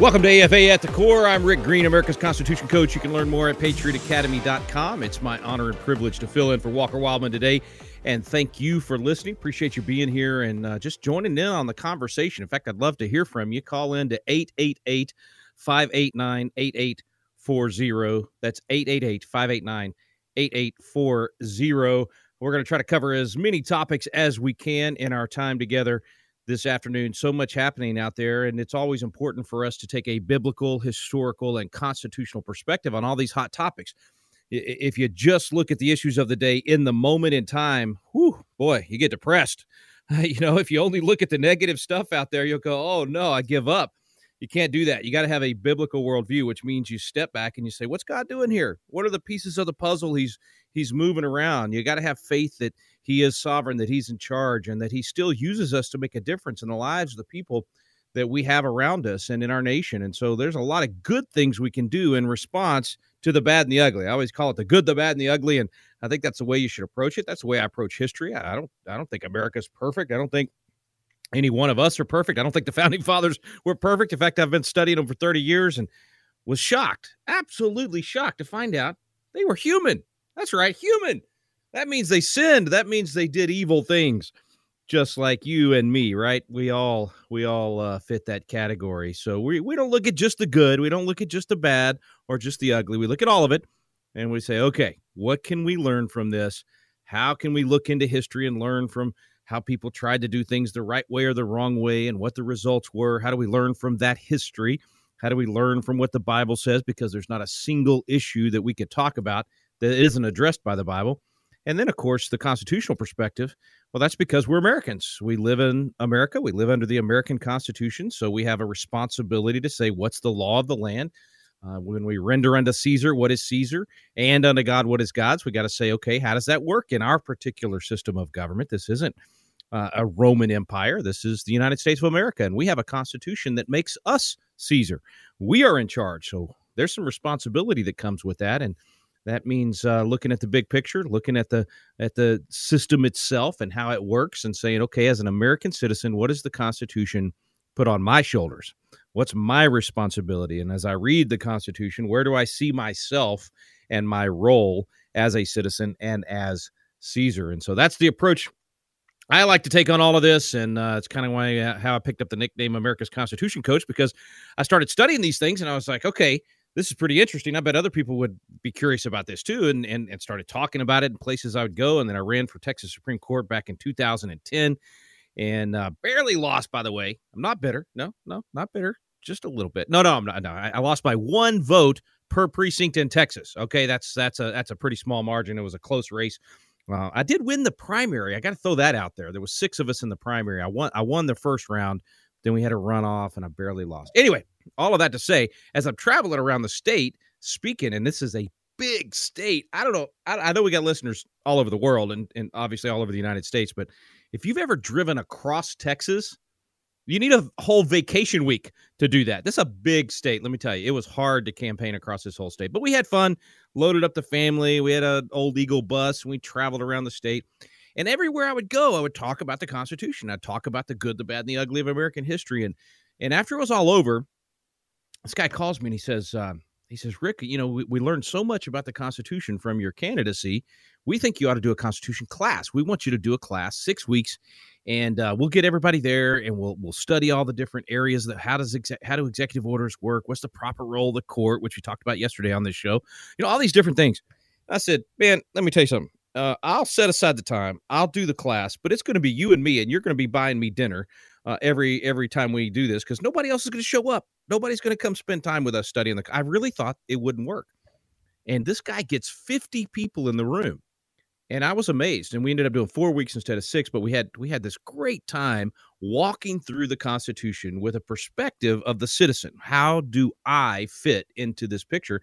Welcome to AFA at the Core. I'm Rick Green, America's Constitution Coach. You can learn more at patriotacademy.com. It's my honor and privilege to fill in for Walker Wildmon today. And thank you for listening. Appreciate you being here and uh, just joining in on the conversation. In fact, I'd love to hear from you. Call in to 888 589 8840. That's 888 589 8840. We're going to try to cover as many topics as we can in our time together this afternoon. So much happening out there, and it's always important for us to take a biblical, historical, and constitutional perspective on all these hot topics. If you just look at the issues of the day in the moment in time, whew, boy, you get depressed. You know, if you only look at the negative stuff out there, you'll go, oh no, I give up. You can't do that. You got to have a biblical worldview, which means you step back and you say, "What's God doing here? What are the pieces of the puzzle He's He's moving around?" You got to have faith that He is sovereign, that He's in charge, and that He still uses us to make a difference in the lives of the people that we have around us and in our nation. And so, there's a lot of good things we can do in response to the bad and the ugly. I always call it the good, the bad, and the ugly, and I think that's the way you should approach it. That's the way I approach history. I don't I don't think America's perfect. I don't think any one of us are perfect. I don't think the founding fathers were perfect. In fact, I've been studying them for 30 years and was shocked, absolutely shocked to find out they were human. That's right, human. That means they sinned. That means they did evil things just like you and me, right? We all we all uh, fit that category. So we we don't look at just the good, we don't look at just the bad or just the ugly. We look at all of it and we say, "Okay, what can we learn from this? How can we look into history and learn from how people tried to do things the right way or the wrong way and what the results were. How do we learn from that history? How do we learn from what the Bible says? Because there's not a single issue that we could talk about that isn't addressed by the Bible. And then, of course, the constitutional perspective. Well, that's because we're Americans. We live in America. We live under the American Constitution. So we have a responsibility to say what's the law of the land. Uh, when we render unto Caesar what is Caesar and unto God what is God's, we got to say, okay, how does that work in our particular system of government? This isn't uh, a Roman Empire. This is the United States of America, and we have a constitution that makes us Caesar. We are in charge, so there's some responsibility that comes with that, and that means uh, looking at the big picture, looking at the at the system itself and how it works, and saying, okay, as an American citizen, what does the Constitution put on my shoulders? What's my responsibility? And as I read the Constitution, where do I see myself and my role as a citizen and as Caesar? And so that's the approach I like to take on all of this, and uh, it's kind of why uh, how I picked up the nickname America's Constitution Coach because I started studying these things, and I was like, okay, this is pretty interesting. I bet other people would be curious about this too, and and, and started talking about it in places I would go. And then I ran for Texas Supreme Court back in 2010, and uh, barely lost. By the way, I'm not bitter. No, no, not bitter. Just a little bit. No, no, I'm not. No, I, I lost by one vote per precinct in Texas. Okay, that's that's a that's a pretty small margin. It was a close race. Uh, I did win the primary. I got to throw that out there. There was six of us in the primary. I won. I won the first round. Then we had a runoff, and I barely lost. Anyway, all of that to say, as I'm traveling around the state speaking, and this is a big state. I don't know. I, I know we got listeners all over the world, and and obviously all over the United States. But if you've ever driven across Texas, you need a whole vacation week to do that. This is a big state. Let me tell you, it was hard to campaign across this whole state, but we had fun. Loaded up the family. We had an old Eagle bus. And we traveled around the state, and everywhere I would go, I would talk about the Constitution. I'd talk about the good, the bad, and the ugly of American history. And and after it was all over, this guy calls me and he says, um, he says, Rick, you know, we, we learned so much about the Constitution from your candidacy. We think you ought to do a Constitution class. We want you to do a class, six weeks, and uh, we'll get everybody there, and we'll we'll study all the different areas that how does exe- how do executive orders work? What's the proper role of the court, which we talked about yesterday on this show? You know, all these different things. I said, man, let me tell you something. Uh, I'll set aside the time. I'll do the class, but it's going to be you and me, and you're going to be buying me dinner uh, every every time we do this because nobody else is going to show up. Nobody's going to come spend time with us studying the. I really thought it wouldn't work, and this guy gets 50 people in the room, and I was amazed. And we ended up doing four weeks instead of six, but we had we had this great time walking through the Constitution with a perspective of the citizen. How do I fit into this picture?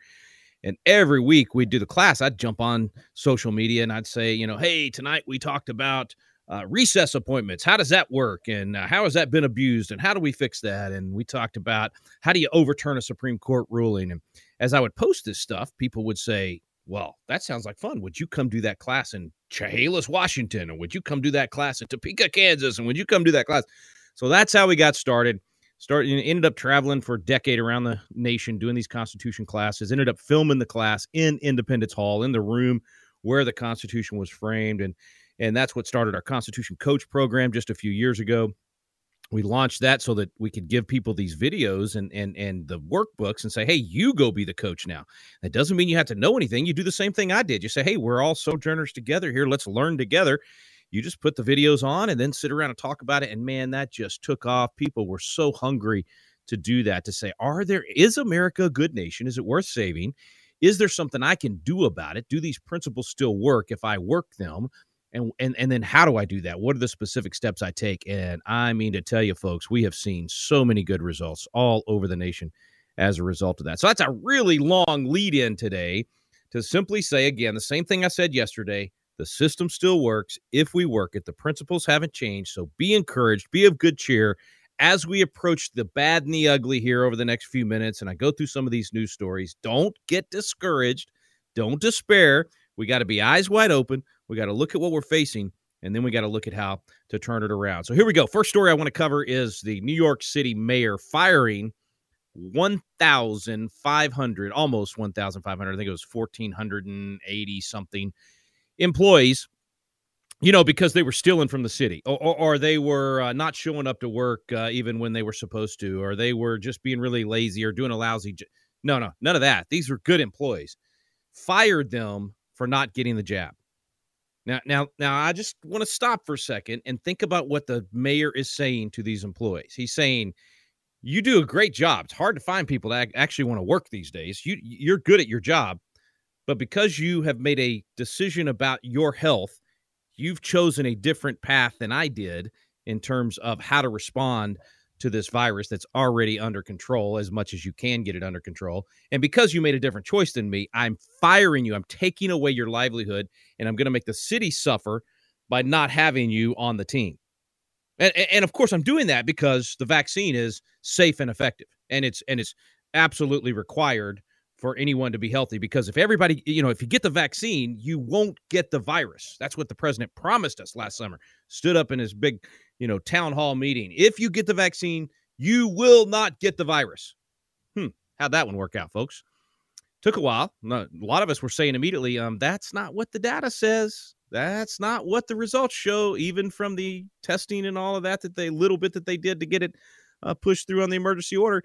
And every week we'd do the class, I'd jump on social media and I'd say, you know, hey, tonight we talked about uh, recess appointments. How does that work? And uh, how has that been abused? And how do we fix that? And we talked about how do you overturn a Supreme Court ruling? And as I would post this stuff, people would say, well, that sounds like fun. Would you come do that class in Chehalis, Washington? Or would you come do that class in Topeka, Kansas? And would you come do that class? So that's how we got started. Started ended up traveling for a decade around the nation doing these Constitution classes. Ended up filming the class in Independence Hall in the room where the Constitution was framed, and and that's what started our Constitution Coach program just a few years ago. We launched that so that we could give people these videos and and and the workbooks and say hey you go be the coach now. That doesn't mean you have to know anything. You do the same thing i did. You say hey we're all sojourners together here. Let's learn together. You just put the videos on and then sit around and talk about it and man that just took off. People were so hungry to do that to say are there is america a good nation? Is it worth saving? Is there something i can do about it? Do these principles still work if i work them and and and then how do I do that? What are the specific steps I take? And I mean to tell you, folks, we have seen so many good results all over the nation as a result of that. So that's a really long lead in today to simply say again the same thing I said yesterday. The system still works if we work it. The principles haven't changed. So be encouraged, be of good cheer as we approach the bad and the ugly here over the next few minutes. And I go through some of these news stories. Don't get discouraged. Don't despair. We got to be eyes wide open. We got to look at what we're facing, and then we got to look at how to turn it around. So here we go. First story I want to cover is the New York City mayor firing 1,500, almost 1,500. I think it was 1,480 something employees. You know, because they were stealing from the city, or, or, or they were uh, not showing up to work uh, even when they were supposed to, or they were just being really lazy or doing a lousy. J- no, no, none of that. These were good employees. Fired them for not getting the jab. Now, now, now, I just want to stop for a second and think about what the mayor is saying to these employees. He's saying, "You do a great job. It's hard to find people that actually want to work these days. You, you're good at your job, but because you have made a decision about your health, you've chosen a different path than I did in terms of how to respond to this virus that's already under control as much as you can get it under control. And because you made a different choice than me, I'm firing you. I'm taking away your livelihood and I'm going to make the city suffer by not having you on the team. And, and of course, I'm doing that because the vaccine is safe and effective, and it's and it's absolutely required for anyone to be healthy. Because if everybody, you know, if you get the vaccine, you won't get the virus. That's what the president promised us last summer. Stood up in his big you know, town hall meeting. If you get the vaccine, you will not get the virus. Hmm. How'd that one work out, folks? Took a while. a lot of us were saying immediately, um, that's not what the data says. That's not what the results show, even from the testing and all of that, that they little bit that they did to get it uh, pushed through on the emergency order.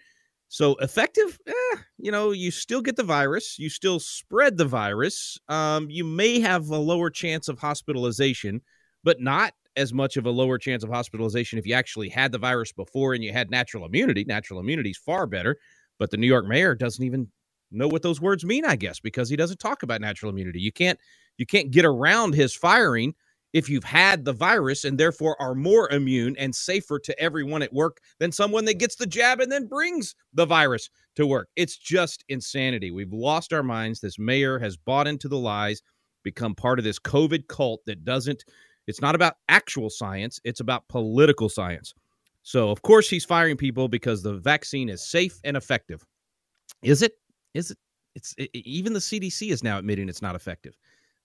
So effective, eh, you know, you still get the virus, you still spread the virus. Um, you may have a lower chance of hospitalization, but not as much of a lower chance of hospitalization if you actually had the virus before and you had natural immunity. Natural immunity is far better, but the New York mayor doesn't even know what those words mean, I guess, because he doesn't talk about natural immunity. You can't you can't get around his firing if you've had the virus and therefore are more immune and safer to everyone at work than someone that gets the jab and then brings the virus to work. It's just insanity. We've lost our minds. This mayor has bought into the lies, become part of this COVID cult that doesn't it's not about actual science, it's about political science. So, of course, he's firing people because the vaccine is safe and effective. Is it? Is it? It's it, even the CDC is now admitting it's not effective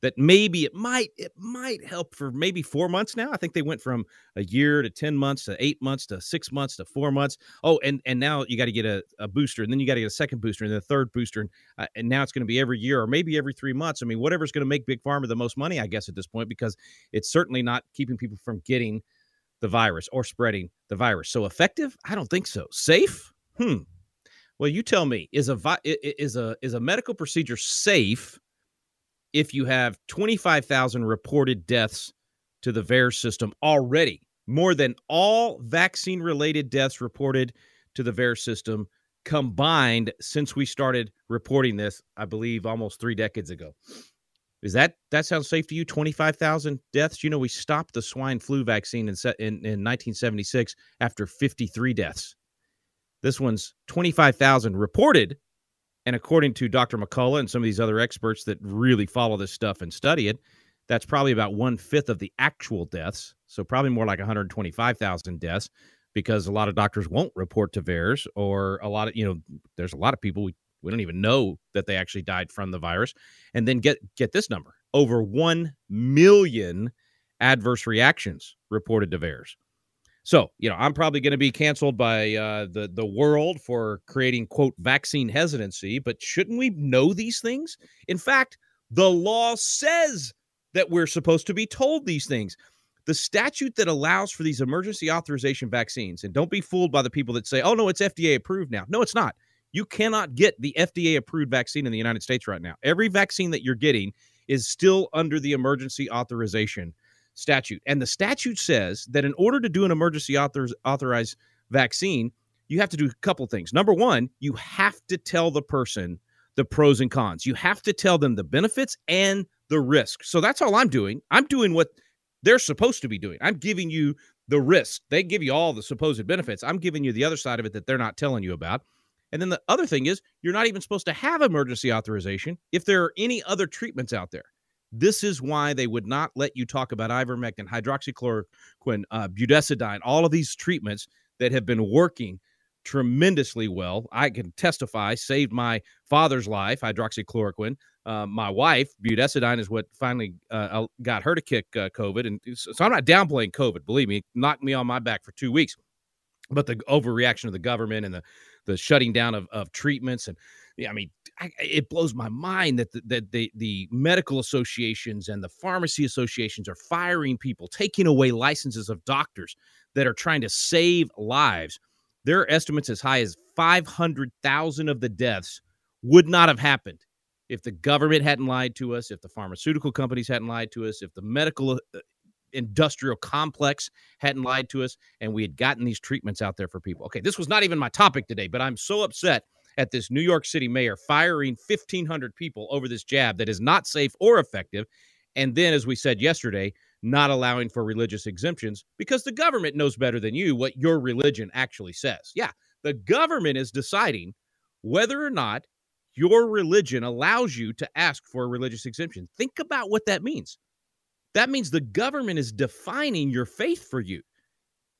that maybe it might it might help for maybe four months now. I think they went from a year to ten months to eight months to six months to four months. Oh, and and now you got to get a, a booster, and then you got to get a second booster, and then a third booster, and uh, and now it's going to be every year or maybe every three months. I mean, whatever's going to make big pharma the most money, I guess, at this point, because it's certainly not keeping people from getting the virus or spreading the virus. So effective? I don't think so. Safe? Hmm. Well, you tell me. Is a vi- is a is a medical procedure safe? If you have 25,000 reported deaths to the VAERS system already, more than all vaccine related deaths reported to the VAERS system combined since we started reporting this, I believe almost three decades ago. Is that that sounds safe to you? Twenty five thousand deaths. You know, we stopped the swine flu vaccine in, in in 1976 after 53 deaths. This one's 25,000 reported, and according to Dr. McCullough and some of these other experts that really follow this stuff and study it, that's probably about one fifth of the actual deaths. So probably more like 125,000 deaths because a lot of doctors won't report to VAERS or a lot of, you know, there's a lot of people we, we don't even know that they actually died from the virus. And then get get this number over 1 million adverse reactions reported to VAERS. So, you know, I'm probably going to be canceled by uh, the the world for creating quote vaccine hesitancy, but shouldn't we know these things? In fact, the law says that we're supposed to be told these things the statute that allows for these emergency authorization vaccines, and don't be fooled by the people that say, oh, no, it's FDA approved now. No, it's not. You cannot get the FDA approved vaccine in the United States right now. Every vaccine that you're getting is still under the emergency authorization statute. And the statute says that in order to do an emergency author- authorized vaccine, you have to do a couple things. Number one, you have to tell the person the pros and cons. You have to tell them the benefits and the risk. So that's all I'm doing. I'm doing what they're supposed to be doing. I'm giving you the risk. They give you all the supposed benefits. I'm giving you the other side of it that they're not telling you about. And then the other thing is, you're not even supposed to have emergency authorization if there are any other treatments out there. This is why they would not let you talk about ivermectin, hydroxychloroquine, uh, budesonide, all of these treatments that have been working tremendously well. I can testify, saved my father's life, hydroxychloroquine. Uh, my wife, budesonide, is what finally uh, got her to kick uh, COVID. And so I'm not downplaying COVID. Believe me, knocked me on my back for two weeks. But the overreaction of the government and the the shutting down of, of treatments and I mean, I, it blows my mind that the, that the, the medical associations and the pharmacy associations are firing people, taking away licenses of doctors that are trying to save lives. There are estimates as high as 500,000 of the deaths would not have happened if the government hadn't lied to us, if the pharmaceutical companies hadn't lied to us, if the medical uh, industrial complex hadn't lied to us, and we had gotten these treatments out there for people. Okay, this was not even my topic today, but I'm so upset at this New York City mayor firing 1,500 people over this jab that is not safe or effective. And then, as we said yesterday, not allowing for religious exemptions because the government knows better than you what your religion actually says. Yeah, the government is deciding whether or not your religion allows you to ask for a religious exemption. Think about what that means. That means the government is defining your faith for you.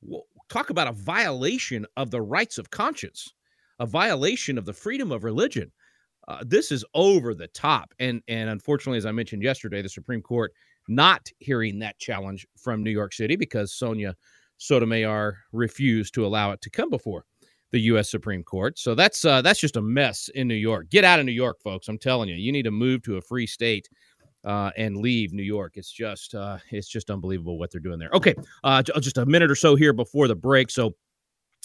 Well, talk about a violation of the rights of conscience, a violation of the freedom of religion. Uh, this is over the top, and and unfortunately, as I mentioned yesterday, the Supreme Court not hearing that challenge from New York City because Sonia Sotomayor refused to allow it to come before the U.S. Supreme Court. So that's uh, that's just a mess in New York. Get out of New York, folks. I'm telling you, you need to move to a free state uh, and leave New York. It's just uh, it's just unbelievable what they're doing there. Okay, uh, just a minute or so here before the break. So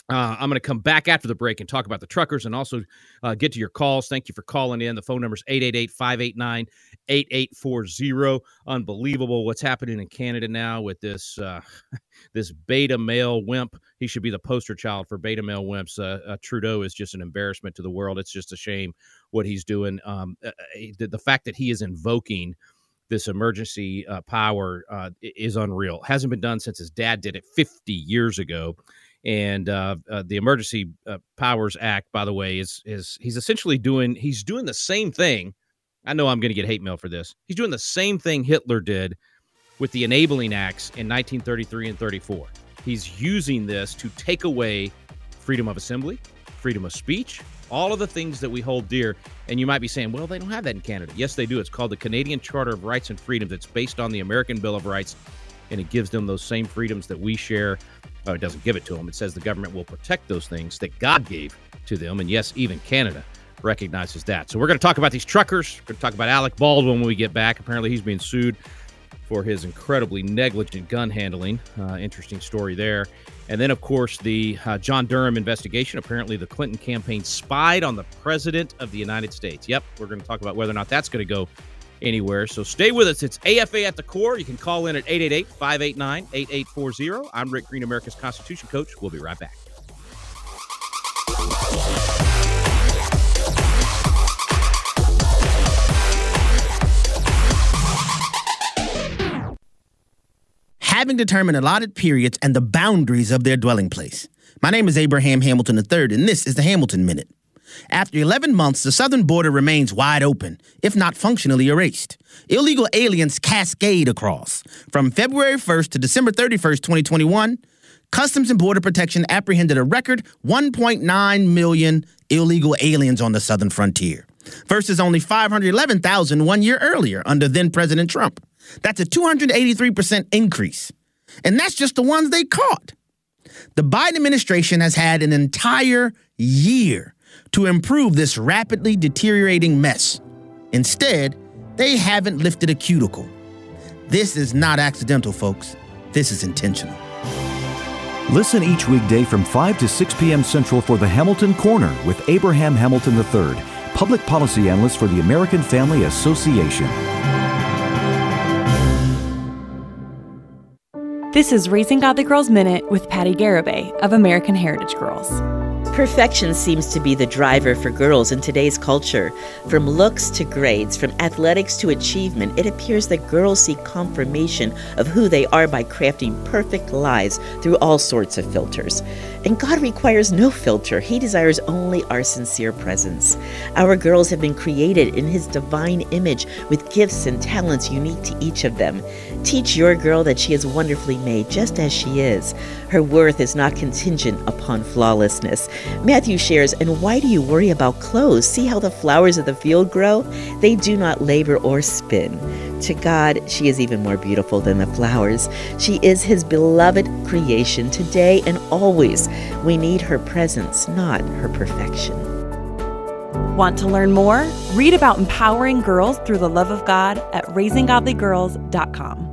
uh, I'm going to come back after the break and talk about the truckers and also uh, get to your calls. Thank you for calling in. The phone number is 888 589 8840. Unbelievable what's happening in Canada now with this uh, this beta male wimp. He should be the poster child for beta male wimps. Uh, uh, Trudeau is just an embarrassment to the world. It's just a shame what he's doing. Um, uh, the, the, fact that he is invoking this emergency power is unreal. Hasn't been done since his dad did it 50 years ago and uh, uh, the Emergency uh, Powers Act, by the way, is is he's essentially doing he's doing the same thing. I know I'm going to get hate mail for this. He's doing the same thing Hitler did with the enabling acts in 1933 and 34. He's using this to take away freedom of assembly, freedom of speech, all of the things that we hold dear. And you might be saying, well, they don't have that in Canada. Yes, they do. It's called the Canadian Charter of Rights and Freedoms. It's based on the American Bill of Rights, and it gives them those same freedoms that we share Oh, it doesn't give it to them. It says the government will protect those things that God gave to them. And yes, even Canada recognizes that. So we're going to talk about these truckers. We're going to talk about Alec Baldwin when we get back. Apparently, he's being sued for his incredibly negligent gun handling. Uh, interesting story there. And then, of course, the uh, John Durham investigation. Apparently, the Clinton campaign spied on the president of the United States. Yep, we're going to talk about whether or not that's going to go anywhere. So stay with us. It's AFA at the core. You can call in at 888 589 8840. I'm Rick Green, America's Constitution Coach. We'll be right back. Having determined allotted periods and the boundaries of their dwelling place. My name is Abraham Hamilton III, and this is the Hamilton Minute. After 11 months, the southern border remains wide open, if not functionally erased. Illegal aliens cascade across. From February 1st to December 31st, 2021, Customs and Border Protection apprehended a record 1.9 million illegal aliens on the southern frontier, versus only 511,000 one year earlier under then President Trump. That's a 283% increase. And that's just the ones they caught. The Biden administration has had an entire year to improve this rapidly deteriorating mess. Instead, they haven't lifted a cuticle. This is not accidental, folks. This is intentional. Listen each weekday from 5 to 6 p.m. Central for the Hamilton Corner with Abraham Hamilton III, public policy analyst for the American Family Association. This is Raising Godly Girls Minute with Patti Garibay of American Heritage Girls. Perfection seems to be the driver for girls in today's culture. From looks to grades, from athletics to achievement, it appears that girls seek confirmation of who they are by crafting perfect lives through all sorts of filters. And God requires no filter, He desires only our sincere presence. Our girls have been created in His divine image with gifts and talents unique to each of them. Teach your girl that she is wonderfully made just as she is. Her worth is not contingent upon flawlessness. Matthew shares, And why do you worry about clothes? See how the flowers of the field grow? They do not labor or spin. To God, she is even more beautiful than the flowers. She is His beloved creation today and always. We need her presence, not her perfection. Want to learn more? Read about empowering girls through the love of God at raisinggodlygirls.com.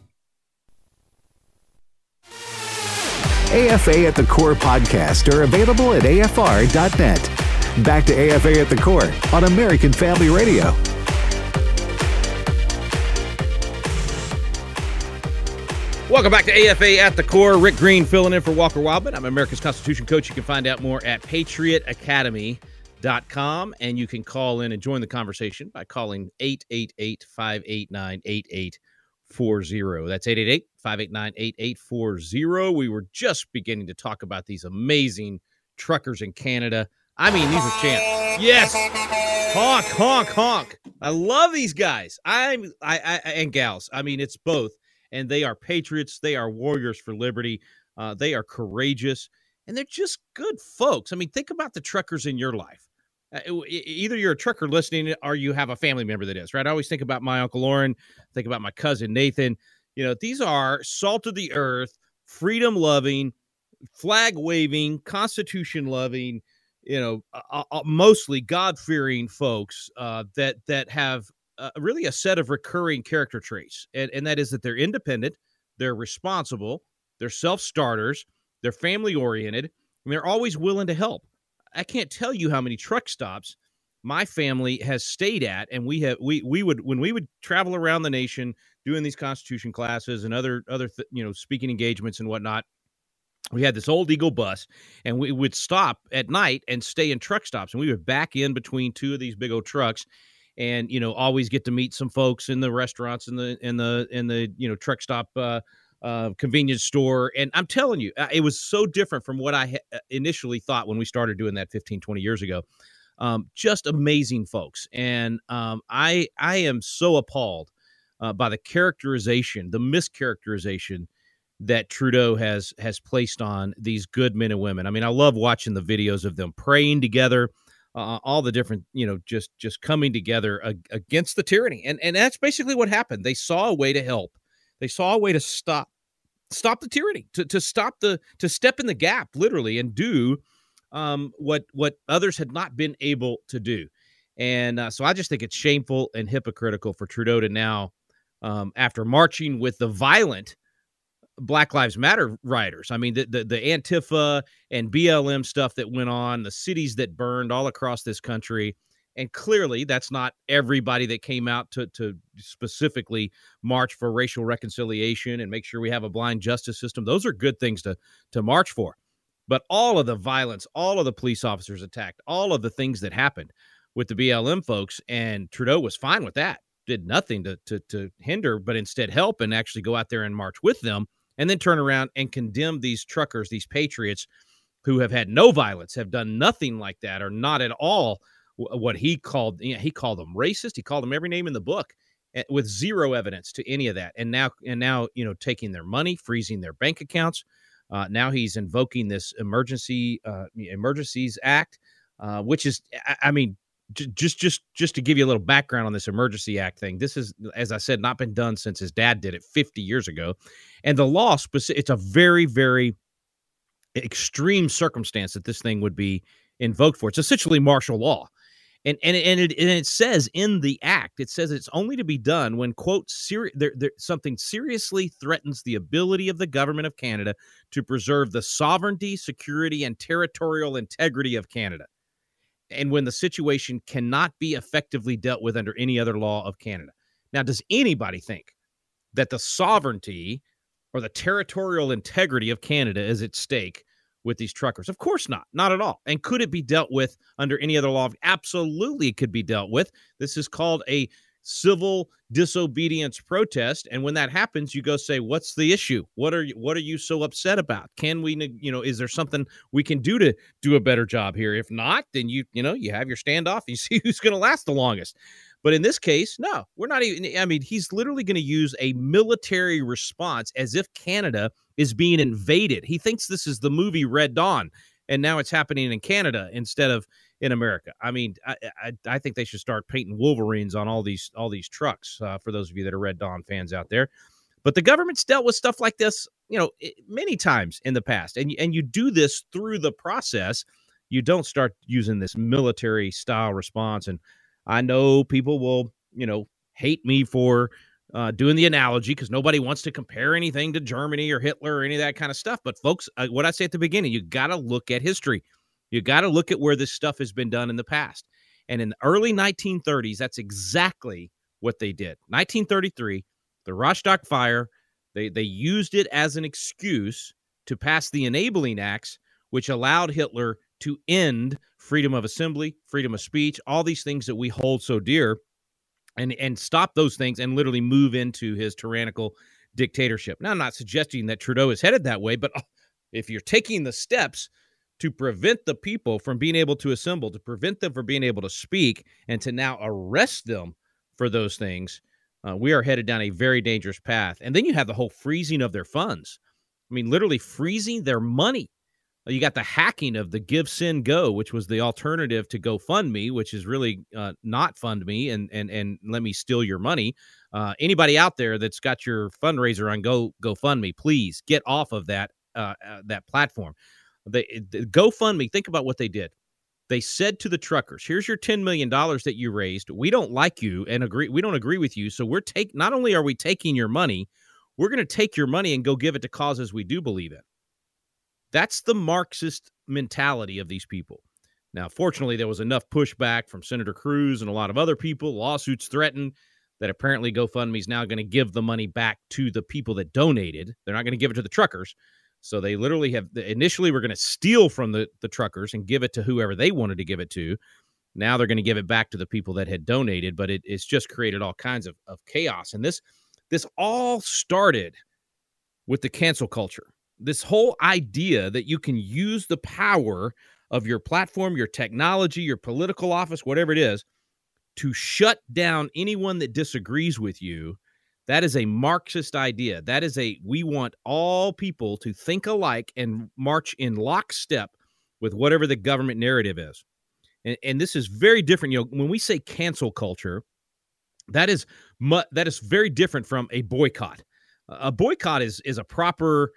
AFA at the Core podcast are available at afr.net. Back to AFA at the Core on American Family Radio. Welcome back to AFA at the Core. Rick Green filling in for Walker Wildmon. I'm America's Constitution coach. You can find out more at patriotacademy.com and you can call in and join the conversation by calling 888 589 8840. That's 888 589 8840. We were just beginning to talk about these amazing truckers in Canada. I mean, these are champs. Yes. Honk, honk, honk. I love these guys. I'm I, I and gals. I mean, it's both. And they are patriots. They are warriors for liberty. Uh, they are courageous, and they're just good folks. I mean, think about the truckers in your life. Uh, either you're a trucker listening, or you have a family member that is. Right. I always think about my uncle Lauren. Think about my cousin Nathan. You know, these are salt of the earth, freedom loving, flag waving, constitution loving, you know, uh, uh, mostly God fearing folks uh, that that have uh, really a set of recurring character traits, and, and that is that they're independent, they're responsible, they're self starters, they're family oriented, and they're always willing to help. I can't tell you how many truck stops my family has stayed at and we have we we would when we would travel around the nation doing these constitution classes and other other th- you know speaking engagements and whatnot we had this old eagle bus and we would stop at night and stay in truck stops and we would back in between two of these big old trucks and you know always get to meet some folks in the restaurants and the in the in the you know truck stop uh, uh, convenience store and i'm telling you uh, it was so different from what i ha- initially thought when we started doing that 15 20 years ago um, just amazing folks and um, i i am so appalled uh, by the characterization, the mischaracterization that Trudeau has has placed on these good men and women. I mean, I love watching the videos of them praying together, uh, all the different, you know, just just coming together ag- against the tyranny, and and that's basically what happened. They saw a way to help. They saw a way to stop stop the tyranny, to to stop the to step in the gap, literally, and do um, what what others had not been able to do. And uh, so I just think it's shameful and hypocritical for Trudeau to now, um, after marching with the violent Black Lives Matter rioters. I mean, the, the, the Antifa and BLM stuff that went on, the cities that burned all across this country, and clearly that's not everybody that came out to to specifically march for racial reconciliation and make sure we have a blind justice system. Those are good things to to march for. But all of the violence, all of the police officers attacked, all of the things that happened with the BLM folks, and Trudeau was fine with that. Did nothing to to to hinder, but instead help and actually go out there and march with them and then turn around and condemn these truckers, these patriots who have had no violence, have done nothing like that, or not at all what he called you know, he called them racist. He called them every name in the book eh, with zero evidence to any of that. And now and now you know taking their money, freezing their bank accounts. Uh, now he's invoking this emergency uh, emergencies act, uh, which is I, I mean just just just to give you a little background on this emergency act thing this is as i said not been done since his dad did it 50 years ago and the law it's a very very extreme circumstance that this thing would be invoked for it's essentially martial law and and and it, and it says in the act it says it's only to be done when quote seri- there, there, something seriously threatens the ability of the government of canada to preserve the sovereignty security and territorial integrity of canada and when the situation cannot be effectively dealt with under any other law of Canada. Now, does anybody think that the sovereignty or the territorial integrity of Canada is at stake with these truckers? Of course not. Not at all. And could it be dealt with under any other law? Absolutely, it could be dealt with. This is called a civil disobedience protest and when that happens you go say what's the issue what are you what are you so upset about can we you know is there something we can do to do a better job here if not then you you know you have your standoff you see who's going to last the longest but in this case no we're not even i mean he's literally going to use a military response as if canada is being invaded he thinks this is the movie red dawn and now it's happening in canada instead of in America. I mean, I, I, I think they should start painting Wolverines on all these all these trucks. Uh, for those of you that are Red Dawn fans out there, but the government's dealt with stuff like this, you know, many times in the past, and and you do this through the process. You don't start using this military style response. And I know people will, you know, hate me for uh, doing the analogy because nobody wants to compare anything to Germany or Hitler or any of that kind of stuff. But folks, uh, what I say at the beginning, you got to look at history. You got to look at where this stuff has been done in the past. And in the early 1930s, that's exactly what they did. 1933, the Reichstag fire, they, they used it as an excuse to pass the enabling acts, which allowed Hitler to end freedom of assembly, freedom of speech, all these things that we hold so dear, and, and stop those things and literally move into his tyrannical dictatorship. Now, I'm not suggesting that Trudeau is headed that way, but if you're taking the steps to prevent the people from being able to assemble, to prevent them from being able to speak, and to now arrest them for those things, uh, we are headed down a very dangerous path. And then you have the whole freezing of their funds. I mean, literally freezing their money. You got the hacking of the GiveSendGo, which was the alternative to GoFundMe, which is really uh, not fund me and and and let me steal your money. Uh, anybody out there that's got your fundraiser on Go GoFundMe, please get off of that uh, uh that platform. They, they GoFundMe. Think about what they did. They said to the truckers, "Here's your ten million dollars that you raised. We don't like you and agree. We don't agree with you. So we're take. Not only are we taking your money, we're going to take your money and go give it to causes we do believe in." That's the Marxist mentality of these people. Now, fortunately, there was enough pushback from Senator Cruz and a lot of other people. Lawsuits threatened that apparently GoFundMe is now going to give the money back to the people that donated. They're not going to give it to the truckers. So they literally have initially were going to steal from the, the truckers and give it to whoever they wanted to give it to. Now they're going to give it back to the people that had donated, but it, it's just created all kinds of, of chaos. And this this all started with the cancel culture. This whole idea that you can use the power of your platform, your technology, your political office, whatever it is, to shut down anyone that disagrees with you That is a Marxist idea. That is a we want all people to think alike and march in lockstep with whatever the government narrative is. And, and this is very different. You know, when we say cancel culture, that is mu- that is very different from a boycott. A boycott is is a proper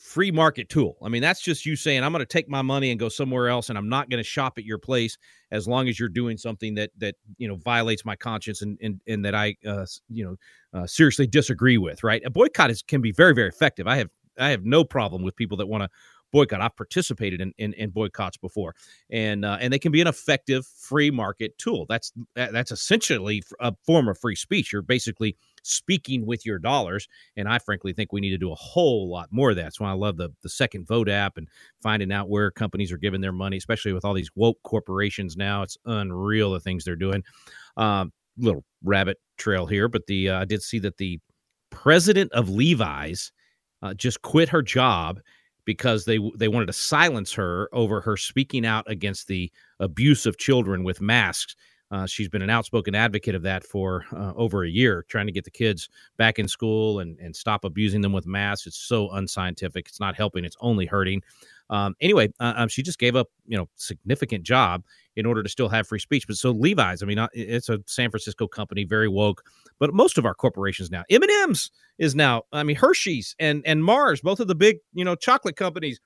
free market tool. I mean, that's just you saying I'm going to take my money and go somewhere else, and I'm not going to shop at your place as long as you're doing something that that you know violates my conscience and and, and that I uh, you know uh, seriously disagree with. Right? A boycott is can be very very effective. I have I have no problem with people that want to boycott. I've participated in, in, in boycotts before, and uh, and they can be an effective free market tool. That's that's essentially a form of free speech. You're basically speaking with your dollars, and I frankly think we need to do a whole lot more of that. That's why I love the the Second Vote app and finding out where companies are giving their money, especially with all these woke corporations now. It's unreal the things they're doing. Um, little rabbit trail here, but the uh, I did see that the president of Levi's uh, just quit her job because they they wanted to silence her over her speaking out against the abuse of children with masks. Uh, she's been an outspoken advocate of that for uh, over a year, trying to get the kids back in school and, and stop abusing them with masks. It's so unscientific. It's not helping. It's only hurting. Um, anyway, uh, um, she just gave up, you know, significant job in order to still have free speech. But so Levi's, I mean, uh, it's a San Francisco company, very woke. But most of our corporations now, M and M's is now, I mean, Hershey's and and Mars, both of the big, you know, chocolate companies.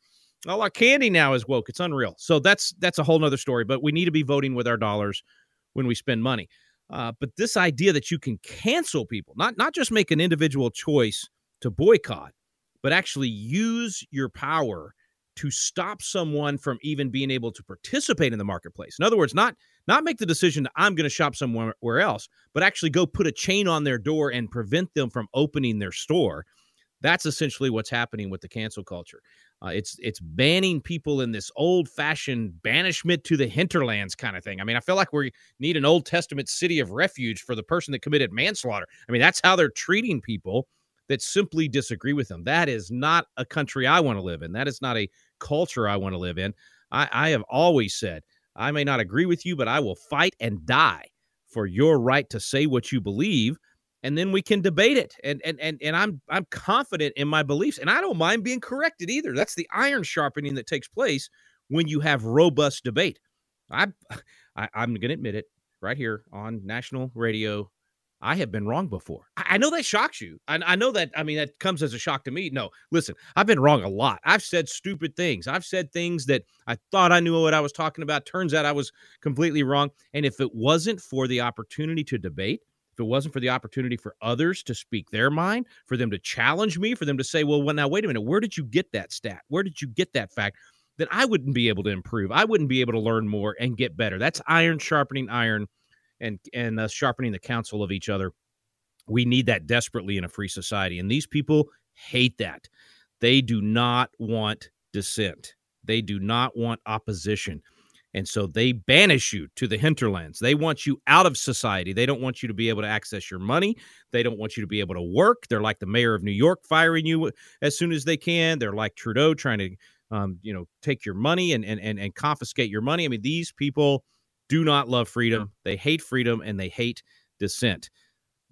All our candy now is woke. It's unreal. So that's that's a whole nother story. But we need to be voting with our dollars when we spend money. Uh, but this idea that you can cancel people, not not just make an individual choice to boycott, but actually use your power to stop someone from even being able to participate in the marketplace. In other words, not not make the decision that I'm going to shop somewhere else, but actually go put a chain on their door and prevent them from opening their store. That's essentially what's happening with the cancel culture. Uh, it's it's banning people in this old-fashioned banishment to the hinterlands kind of thing. I mean, I feel like we need an Old Testament city of refuge for the person that committed manslaughter. I mean, that's how they're treating people that simply disagree with them. That is not a country I want to live in. That is not a culture I want to live in. I, I have always said, I may not agree with you, but I will fight and die for your right to say what you believe and then we can debate it and and and, and i'm i'm confident in my beliefs and i don't mind being corrected either that's the iron sharpening that takes place when you have robust debate i, I i'm gonna admit it right here on national radio I have been wrong before. I, know that shocks you. I, I know that, I mean, that comes as a shock to me. No, listen, I've been wrong a lot. I've said stupid things. I've said things that I thought I knew what I was talking about. Turns out I was completely wrong. And if it wasn't for the opportunity to debate, if it wasn't for the opportunity for others to speak their mind, for them to challenge me, for them to say, well, well, now, wait a minute, where did you get that stat? Where did you get that fact? Then I wouldn't be able to improve. I wouldn't be able to learn more and get better. That's iron sharpening iron and and uh, sharpening the counsel of each other. We need that desperately in a free society, and these people hate that. They do not want dissent. They do not want opposition. And so they banish you to the hinterlands. They want you out of society. They don't want you to be able to access your money. They don't want you to be able to work. They're like the mayor of New York firing you as soon as they can. They're like Trudeau trying to, um, you know, take your money and, and and and confiscate your money. I mean, these people do not love freedom. They hate freedom and they hate dissent.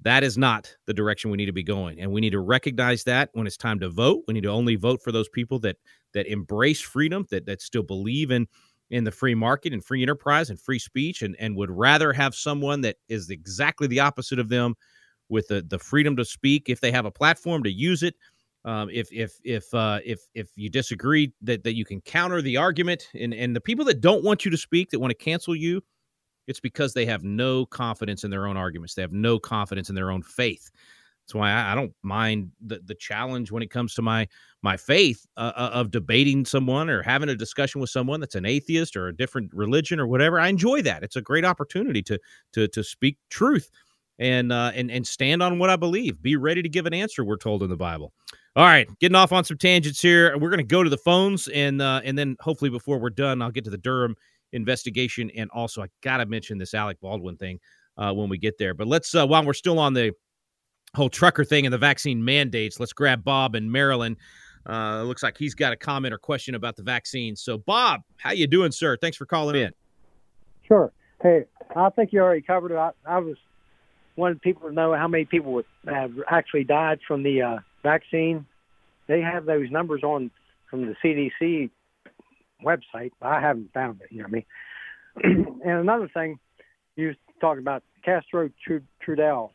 That is not the direction we need to be going. And we need to recognize that when it's time to vote. We need to only vote for those people that that embrace freedom, that that still believe in in the free market and free enterprise and free speech and, and would rather have someone that is exactly the opposite of them with the, the freedom to speak if they have a platform to use it. Um, if if if uh, if if you disagree that that you can counter the argument and and the people that don't want you to speak that want to cancel you it's because they have no confidence in their own arguments. They have no confidence in their own faith that's why I, I don't mind the, the challenge when it comes to my my faith uh, uh, of debating someone or having a discussion with someone that's an atheist or a different religion or whatever i enjoy that it's a great opportunity to to to speak truth and uh, and and stand on what i believe be ready to give an answer we're told in the bible all right, getting off on some tangents here. We're going to go to the phones, and uh, and then hopefully before we're done, I'll get to the Durham investigation, and also I got to mention this Alec Baldwin thing uh, when we get there. But let's uh, while we're still on the whole trucker thing and the vaccine mandates, let's grab Bob in Maryland. Uh, looks like he's got a comment or question about the vaccine. So, Bob, how you doing, sir? Thanks for calling in. Sure. Hey, I think you already covered it. I, I was wanted people to know how many people have actually died from the uh, vaccine. They have those numbers on from the CDC website. I haven't found it. You know what I mean? and another thing, you talked about Castro Trudeau.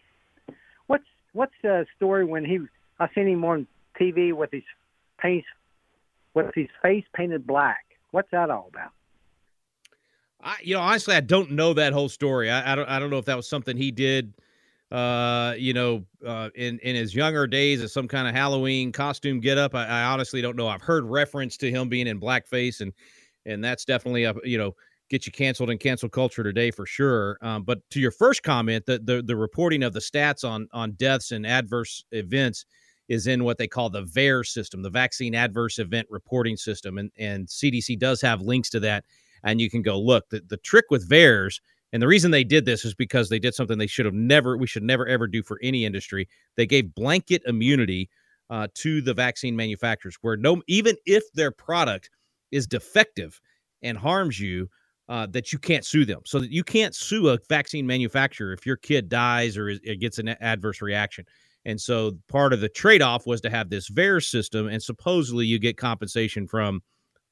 What's the story when he? I seen him on TV with his face with his face painted black. What's that all about? I, you know, honestly, I don't know that whole story. I, I don't, I don't know if that was something he did, uh, you know, uh, in in his younger days as some kind of Halloween costume get up. I, I honestly don't know. I've heard reference to him being in blackface, and and that's definitely a you know get you canceled in cancel culture today for sure. Um, but to your first comment, the, the the reporting of the stats on on deaths and adverse events is in what they call the VAERS system, the Vaccine Adverse Event Reporting System, and and CDC does have links to that and you can go look. The, the trick with VAERS, and the reason they did this is because they did something they should have never, we should never ever do for any industry. They gave blanket immunity uh, to the vaccine manufacturers, where no, even if their product is defective and harms you, uh, that you can't sue them. So that you can't sue a vaccine manufacturer if your kid dies or is, it gets an adverse reaction. And so part of the trade off was to have this VAERS system, and supposedly you get compensation from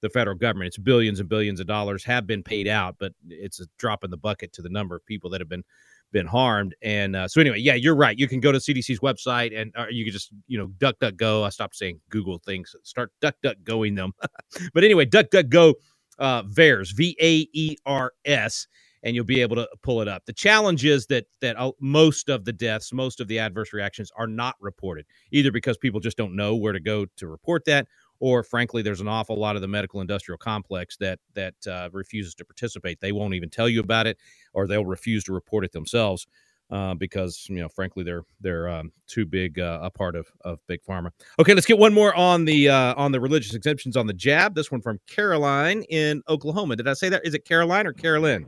the federal government. It's billions and billions of dollars have been paid out, but it's a drop in the bucket to the number of people that have been been harmed. And uh, so anyway, yeah, you're right. You can go to CDC's website and uh, you can just you know duck duck go. I stopped saying Google things. Start duck duck going them. but anyway, duck duck go. Uh, VAERS V A E R S. And you'll be able to pull it up. The challenge is that that most of the deaths, most of the adverse reactions, are not reported, either because people just don't know where to go to report that, or frankly there's an awful lot of the medical industrial complex that that uh, refuses to participate they won't even tell you about it or they'll refuse to report it themselves uh, because you know frankly they're they're um, too big uh, a part of of big pharma. Okay let's get one more on the uh, on the religious exemptions on the jab. This one from caroline in oklahoma. Did i say that? Is it caroline or carolyn?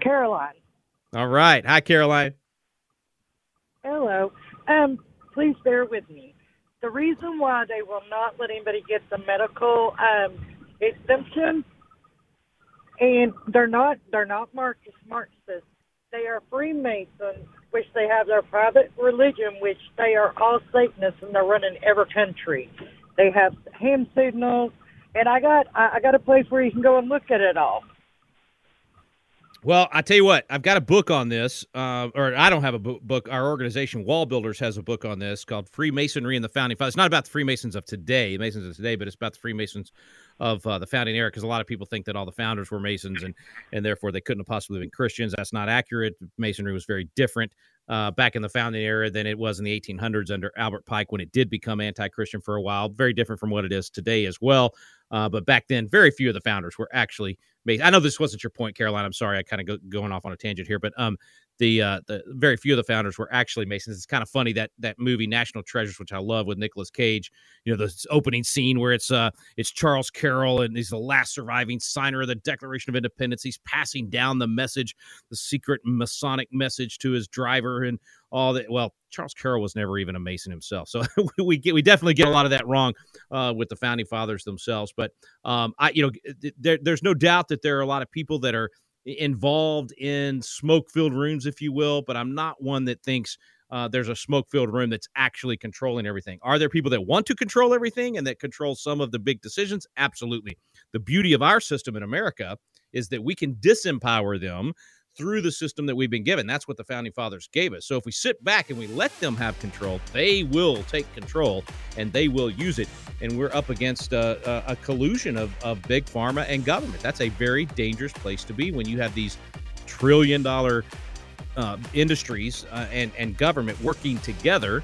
Caroline. All right. Hi caroline. Hello. Um please bear with me. The reason why they will not let anybody get the medical um, exemption, and they're not they're not Marxist Marxists. They are Freemasons, which they have their private religion, which they are all Satanists, and they're running every country. They have hand signals, and I got I, got a place where you can go and look at it all. Well, I tell you what, I've got a book on this, uh, or I don't have a book. Our organization, Wall Builders, has a book on this called Freemasonry and the Founding Fathers. It's not about the Freemasons of today, the Masons of today, but it's about the Freemasons of uh, the founding era. Because a lot of people think that all the founders were Masons, and and therefore they couldn't have possibly been Christians. That's not accurate. Masonry was very different uh, back in the founding era than it was in the 1800s under Albert Pike when it did become anti-Christian for a while. Very different from what it is today as well. Uh, but back then, very few of the founders were actually made. I know this wasn't your point, Caroline. I'm sorry, I kind of go, going off on a tangent here, but um, the uh, the very few of the founders were actually Masons. It's kind of funny that that movie National Treasures, which I love with Nicolas Cage, you know, the opening scene where it's uh it's Charles Carroll and he's the last surviving signer of the Declaration of Independence. He's passing down the message, the secret Masonic message to his driver and all that. Well, Charles Carroll was never even a Mason himself, so we get we definitely get a lot of that wrong uh, with the founding fathers themselves. But um, I, you know, there, there's no doubt that there are a lot of people that are involved in smoke filled rooms, if you will, but I'm not one that thinks uh, there's a smoke filled room that's actually controlling everything. Are there people that want to control everything and that control some of the big decisions? Absolutely. The beauty of our system in America is that we can disempower them through the system that we've been given. That's what the founding fathers gave us. So if we sit back and we let them have control, they will take control and they will use it. And we're up against a, a, a collusion of, of big pharma and government. That's a very dangerous place to be when you have these trillion dollar uh, industries uh, and, and government working together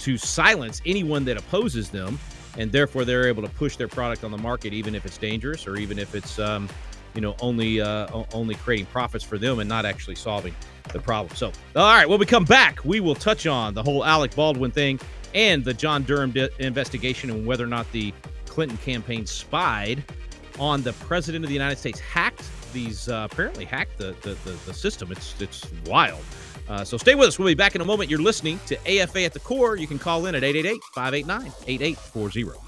to silence anyone that opposes them. And therefore, they're able to push their product on the market, even if it's dangerous or even if it's um, you know only uh, only creating profits for them and not actually solving the problem. So, all right, when we come back, we will touch on the whole Alec Baldwin thing and the John Durham investigation and whether or not the Clinton campaign spied on the president of the United States, hacked these uh, apparently hacked the, the the, the system. It's it's wild. Uh, so stay with us. We'll be back in a moment. You're listening to AFA at the core. You can call in at 888 589 8840.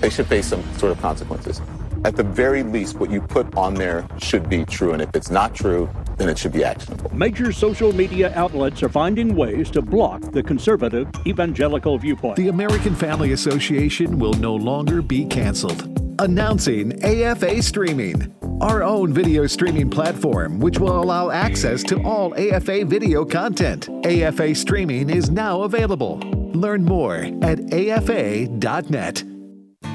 They should face some sort of consequences. At the very least, what you put on there should be true, and if it's not true, then it should be actionable. Major social media outlets are finding ways to block the conservative evangelical viewpoint. The American Family Association will no longer be canceled. Announcing AFA Streaming, our own video streaming platform, which will allow access to all AFA video content. AFA Streaming is now available. Learn more at afa.net.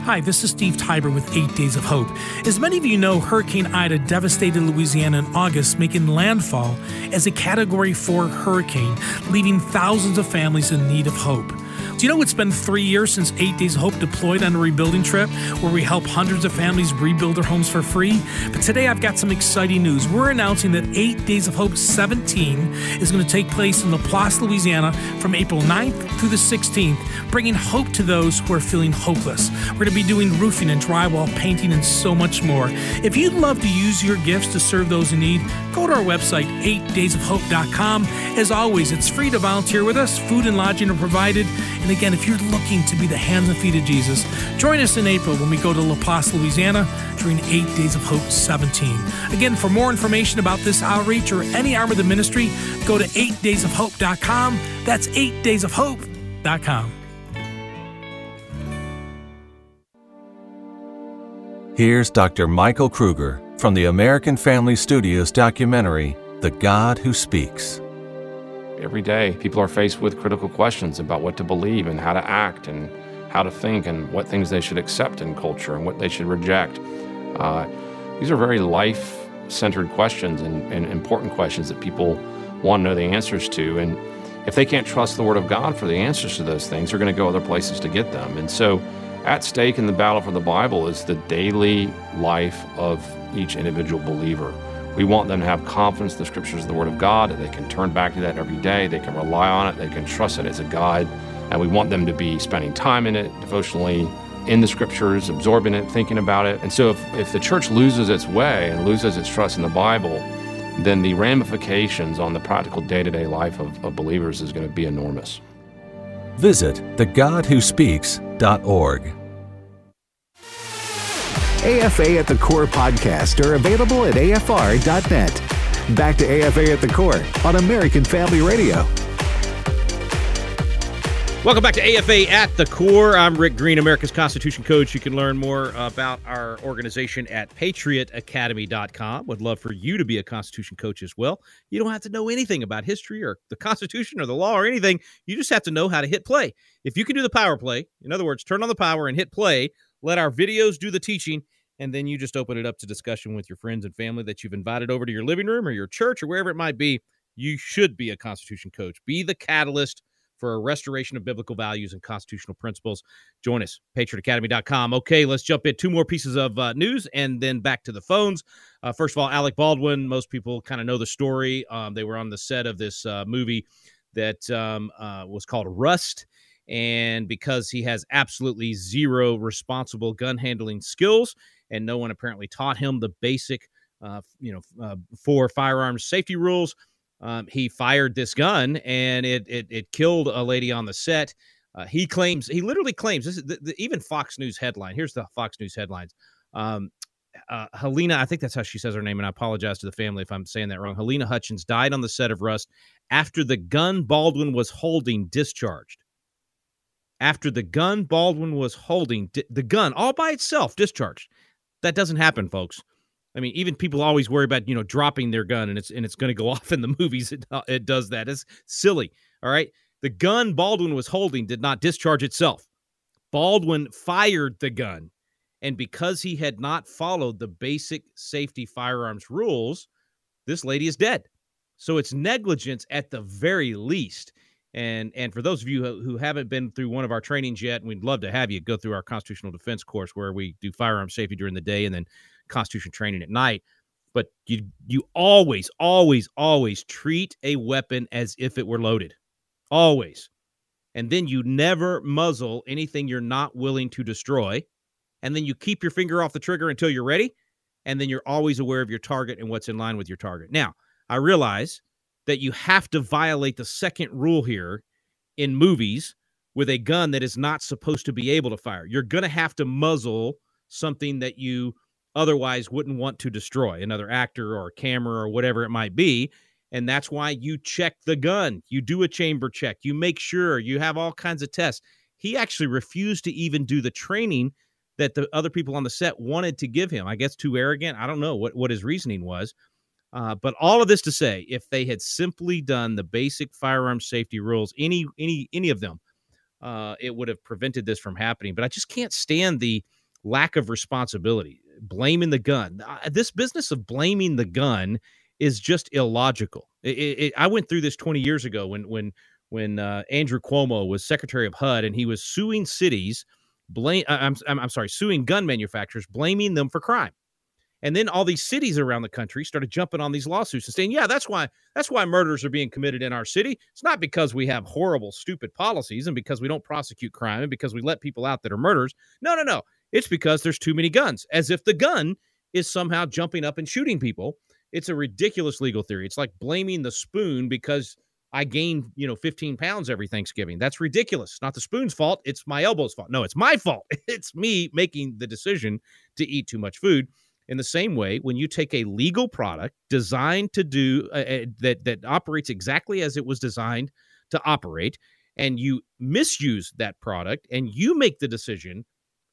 Hi, this is Steve Tybor with 8 Days of Hope. As many of you know, Hurricane Ida devastated Louisiana in August, making landfall as a Category 4 hurricane, leaving thousands of families in need of hope. Do you know it's been three years since Eight Days of Hope deployed on a rebuilding trip where we help hundreds of families rebuild their homes for free? But today I've got some exciting news. We're announcing that Eight Days of Hope 17 is going to take place in Laplace, Louisiana from April 9th through the 16th, bringing hope to those who are feeling hopeless. We're going to be doing roofing and drywall, painting, and so much more. If you'd love to use your gifts to serve those in need, go to our website, 8daysofhope.com. As always, it's free to volunteer with us. Food and lodging are provided. And again, if you're looking to be the hands and feet of Jesus, join us in April when we go to Laplace, Louisiana during 8 Days of Hope 17. Again, for more information about this outreach or any arm of the ministry, go to 8daysofhope.com. That's 8daysofhope.com. Here's Dr. Michael Kruger from the American Family Studios documentary, The God Who Speaks. Every day, people are faced with critical questions about what to believe and how to act and how to think and what things they should accept in culture and what they should reject. Uh, these are very life centered questions and, and important questions that people want to know the answers to. And if they can't trust the Word of God for the answers to those things, they're going to go other places to get them. And so, at stake in the battle for the Bible is the daily life of each individual believer. We want them to have confidence the scriptures of the Word of God, that they can turn back to that every day, they can rely on it, they can trust it as a guide. And we want them to be spending time in it devotionally in the scriptures, absorbing it, thinking about it. And so if, if the church loses its way and loses its trust in the Bible, then the ramifications on the practical day to day life of, of believers is going to be enormous. Visit thegodwhospeaks.org. AFA at the Core podcast are available at afr.net. Back to AFA at the Core on American Family Radio. Welcome back to AFA at the Core. I'm Rick Green, America's Constitution Coach. You can learn more about our organization at patriotacademy.com. Would love for you to be a Constitution coach as well. You don't have to know anything about history or the Constitution or the law or anything. You just have to know how to hit play. If you can do the power play, in other words, turn on the power and hit play, let our videos do the teaching, and then you just open it up to discussion with your friends and family that you've invited over to your living room or your church or wherever it might be. You should be a Constitution coach. Be the catalyst for a restoration of biblical values and constitutional principles. Join us, patriotacademy.com. Okay, let's jump in. Two more pieces of uh, news and then back to the phones. Uh, first of all, Alec Baldwin, most people kind of know the story. Um, they were on the set of this uh, movie that um, uh, was called Rust. And because he has absolutely zero responsible gun handling skills, and no one apparently taught him the basic, uh, you know, uh, four firearms safety rules, um, he fired this gun and it, it, it killed a lady on the set. Uh, he claims he literally claims this is the, the, even Fox News headline. Here's the Fox News headlines. Um, uh, Helena, I think that's how she says her name, and I apologize to the family if I'm saying that wrong. Helena Hutchins died on the set of Rust after the gun Baldwin was holding discharged. After the gun Baldwin was holding, the gun all by itself discharged. That doesn't happen, folks. I mean, even people always worry about you know dropping their gun and it's and it's going to go off in the movies. It, uh, it does that. It's silly. All right, the gun Baldwin was holding did not discharge itself. Baldwin fired the gun, and because he had not followed the basic safety firearms rules, this lady is dead. So it's negligence at the very least. And and for those of you who haven't been through one of our trainings yet, we'd love to have you go through our constitutional defense course where we do firearm safety during the day and then constitution training at night. But you you always, always, always treat a weapon as if it were loaded. Always. And then you never muzzle anything you're not willing to destroy. And then you keep your finger off the trigger until you're ready. And then you're always aware of your target and what's in line with your target. Now, I realize that you have to violate the second rule here in movies with a gun that is not supposed to be able to fire. You're going to have to muzzle something that you otherwise wouldn't want to destroy, another actor or camera or whatever it might be. And that's why you check the gun. You do a chamber check. You make sure you have all kinds of tests. He actually refused to even do the training that the other people on the set wanted to give him. I guess too arrogant. I don't know what, what his reasoning was. Uh, but all of this to say, if they had simply done the basic firearm safety rules, any any any of them, uh, it would have prevented this from happening. But I just can't stand the lack of responsibility, blaming the gun. This business of blaming the gun is just illogical. It, it, I went through this 20 years ago when when when uh, Andrew Cuomo was Secretary of HUD and he was suing cities, blame I'm I'm sorry, suing gun manufacturers, blaming them for crime. And then all these cities around the country started jumping on these lawsuits and saying, "Yeah, that's why that's why murders are being committed in our city. It's not because we have horrible, stupid policies and because we don't prosecute crime and because we let people out that are murderers. No, no, no. It's because there's too many guns. As if the gun is somehow jumping up and shooting people. It's a ridiculous legal theory. It's like blaming the spoon because I gain, you know, 15 pounds every Thanksgiving. That's ridiculous. Not the spoon's fault. It's my elbow's fault. No, it's my fault. It's me making the decision to eat too much food. In the same way, when you take a legal product designed to do uh, uh, that that operates exactly as it was designed to operate, and you misuse that product, and you make the decision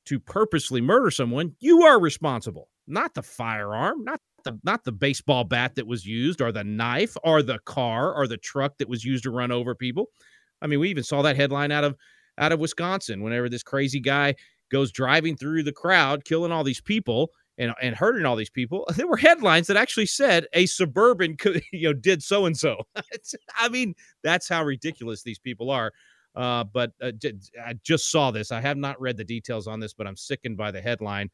to purposely murder someone, you are responsible. Not the firearm, not the not the baseball bat that was used, or the knife, or the car, or the truck that was used to run over people. I mean, we even saw that headline out of out of Wisconsin whenever this crazy guy goes driving through the crowd, killing all these people and, and hurting all these people. There were headlines that actually said a suburban, you know, did so and so. I mean, that's how ridiculous these people are. Uh, but uh, I just saw this. I have not read the details on this, but I'm sickened by the headline.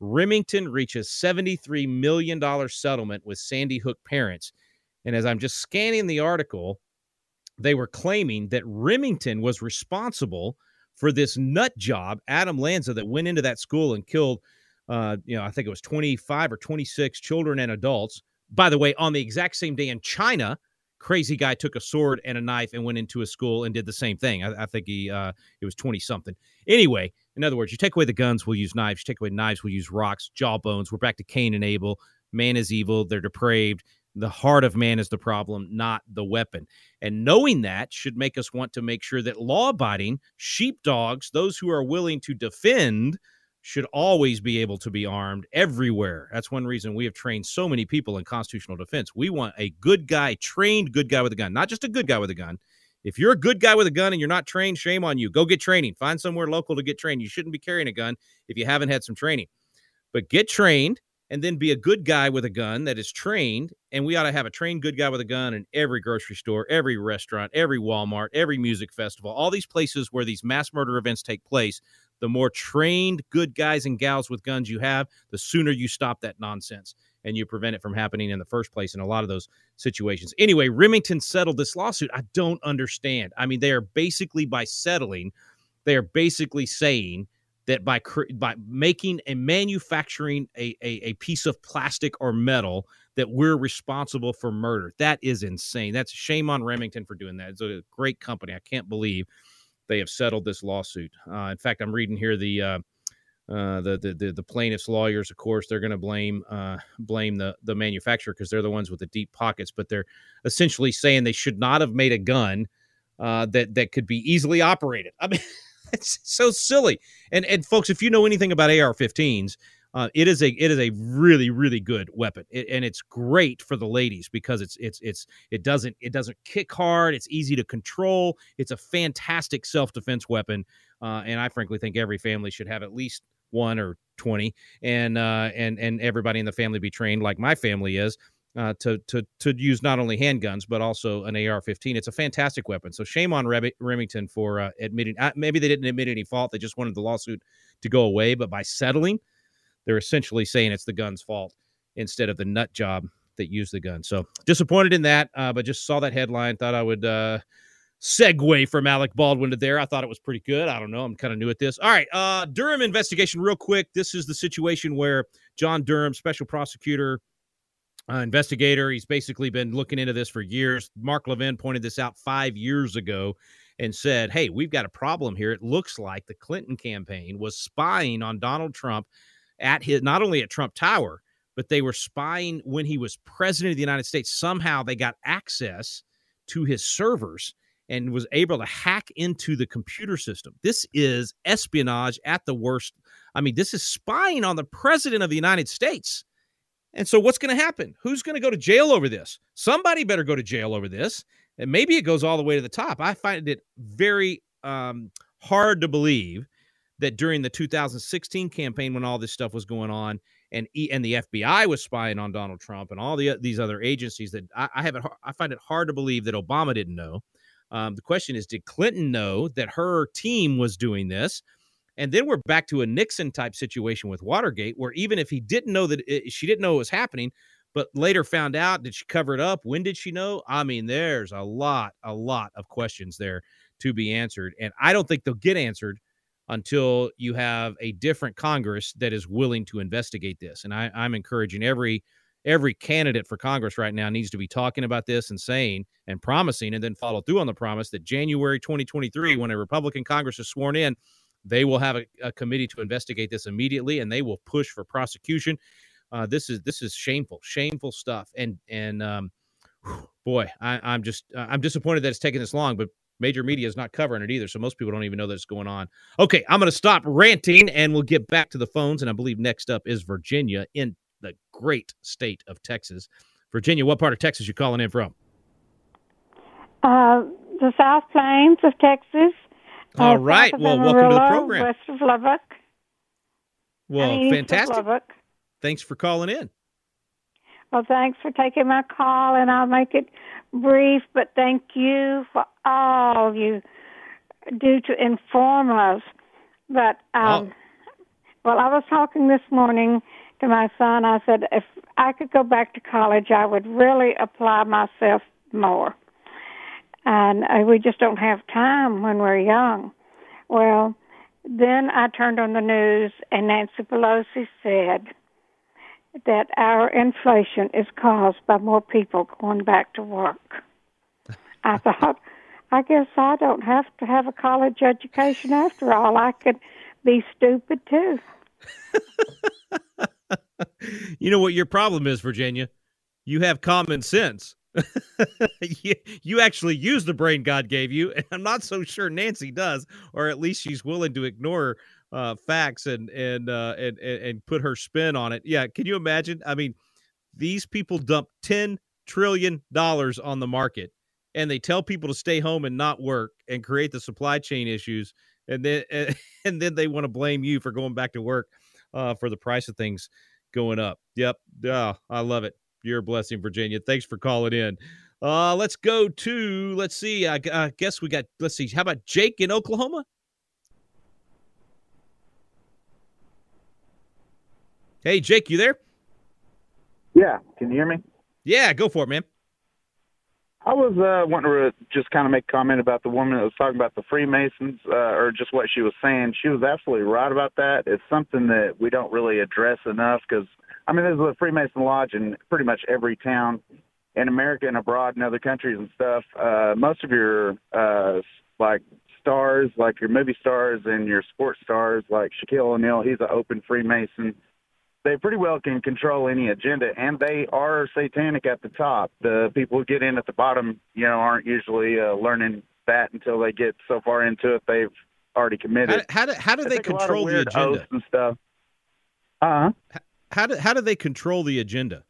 Remington reaches $73 million settlement with Sandy Hook parents. And as I'm just scanning the article, they were claiming that Remington was responsible for this nut job, Adam Lanza, that went into that school and killed uh, you know, I think it was 25 or 26 children and adults. By the way, on the exact same day in China, crazy guy took a sword and a knife and went into a school and did the same thing. I, I think he uh, it was 20 something. Anyway, in other words, you take away the guns, we'll use knives. You take away knives, we'll use rocks, jawbones. We're back to Cain and Abel. Man is evil. They're depraved. The heart of man is the problem, not the weapon. And knowing that should make us want to make sure that law abiding sheepdogs, those who are willing to defend should always be able to be armed everywhere. That's one reason we have trained so many people in constitutional defense. We want a good guy, trained good guy with a gun, not just a good guy with a gun. If you're a good guy with a gun and you're not trained, shame on you. Go get training. Find somewhere local to get trained. You shouldn't be carrying a gun if you haven't had some training. But get trained and then be a good guy with a gun that is trained. And we ought to have a trained good guy with a gun in every grocery store, every restaurant, every Walmart, every music festival, all these places where these mass murder events take place the more trained good guys and gals with guns you have, the sooner you stop that nonsense and you prevent it from happening in the first place in a lot of those situations. Anyway, Remington settled this lawsuit. I don't understand. I mean, they are basically by settling, they are basically saying that by by making and manufacturing a, a, a piece of plastic or metal that we're responsible for murder. That is insane. That's shame on Remington for doing that. It's a great company. I can't believe they have settled this lawsuit. Uh, in fact, I'm reading here the, uh, uh, the, the, the the plaintiffs' lawyers. Of course, they're going to blame uh, blame the the manufacturer because they're the ones with the deep pockets. But they're essentially saying they should not have made a gun uh, that that could be easily operated. I mean, it's so silly. And and folks, if you know anything about AR-15s, uh, it is a it is a really really good weapon, it, and it's great for the ladies because it's it's it's it doesn't it doesn't kick hard. It's easy to control. It's a fantastic self defense weapon, uh, and I frankly think every family should have at least one or twenty, and uh, and and everybody in the family be trained like my family is. uh, to to to use not only handguns but also an AR-15. It's a fantastic weapon. So shame on Remington for uh, admitting. Uh, maybe they didn't admit any fault. They just wanted the lawsuit to go away. But by settling, they're essentially saying it's the gun's fault instead of the nut job that used the gun. So disappointed in that. Uh, but just saw that headline. Thought I would uh, segue from Alec Baldwin to there. I thought it was pretty good. I don't know. I'm kind of new at this. All right. Uh, Durham investigation, real quick. This is the situation where John Durham, special prosecutor uh, investigator. He's basically been looking into this for years. Mark Levin pointed this out five years ago and said, Hey, we've got a problem here. It looks like the Clinton campaign was spying on Donald Trump at his, not only at Trump Tower, but they were spying when he was president of the United States. Somehow they got access to his servers and was able to hack into the computer system. This is espionage at the worst. I mean, this is spying on the president of the United States. And so, what's going to happen? Who's going to go to jail over this? Somebody better go to jail over this. And maybe it goes all the way to the top. I find it very um, hard to believe that during the 2016 campaign, when all this stuff was going on, and e- and the FBI was spying on Donald Trump and all the these other agencies, that I, I have it, I find it hard to believe that Obama didn't know. Um, the question is, did Clinton know that her team was doing this? And then we're back to a Nixon type situation with Watergate, where even if he didn't know that it, she didn't know it was happening, but later found out, did she cover it up? When did she know? I mean, there's a lot, a lot of questions there to be answered. And I don't think they'll get answered until you have a different Congress that is willing to investigate this. And I, I'm encouraging every every candidate for Congress right now needs to be talking about this and saying and promising and then follow through on the promise that January 2023, when a Republican Congress is sworn in, they will have a, a, committee to investigate this immediately, and they will push for prosecution. Uh, this is this is shameful, shameful stuff. And and um, boy, I, am just I'm disappointed that it's taking this long, but major media is not covering it either, so most people don't even know that it's going on. Okay, I'm going to stop ranting, and we'll get back to the phones. And I believe next up is Virginia in the great state of Texas. Virginia, what part of Texas you calling in from? Uh, the South Plains of Texas. All uh, right. Well, welcome to the program. West of Lubbock. Well, fantastic. Lubbock. Thanks for calling in. Well, thanks for taking my call, and I'll make it brief, but thank you for all you do to inform us. But, um, oh. well, I was talking this morning to my son. I said, if I could go back to college, I would really apply myself more and uh, we just don't have time when we're young. Well, then I turned on the news, and Nancy Pelosi said that our inflation is caused by more people going back to work. I thought, I guess I don't have to have a college education after all. I could be stupid too. you know what your problem is, Virginia? You have common sense. you, you actually use the brain God gave you, and I'm not so sure Nancy does, or at least she's willing to ignore uh, facts and and, uh, and and put her spin on it. Yeah, can you imagine? I mean, these people dump ten trillion dollars on the market, and they tell people to stay home and not work, and create the supply chain issues, and then and then they want to blame you for going back to work uh, for the price of things going up. Yep, yeah, I love it. You're a blessing, Virginia. Thanks for calling in. Uh, let's go to, let's see, I, I guess we got, let's see, how about Jake in Oklahoma? Hey, Jake, you there? Yeah. Can you hear me? Yeah, go for it, man. I was uh, wanting to just kind of make a comment about the woman that was talking about the Freemasons, uh, or just what she was saying. She was absolutely right about that. It's something that we don't really address enough because – I mean, there's a Freemason lodge in pretty much every town in America and abroad in other countries and stuff. Uh, most of your uh, like stars, like your movie stars and your sports stars, like Shaquille O'Neal, he's an open Freemason. They pretty well can control any agenda, and they are satanic at the top. The people who get in at the bottom, you know, aren't usually uh, learning that until they get so far into it they've already committed. How, how do how do they control the agenda and stuff? Uh huh how do how do they control the agenda?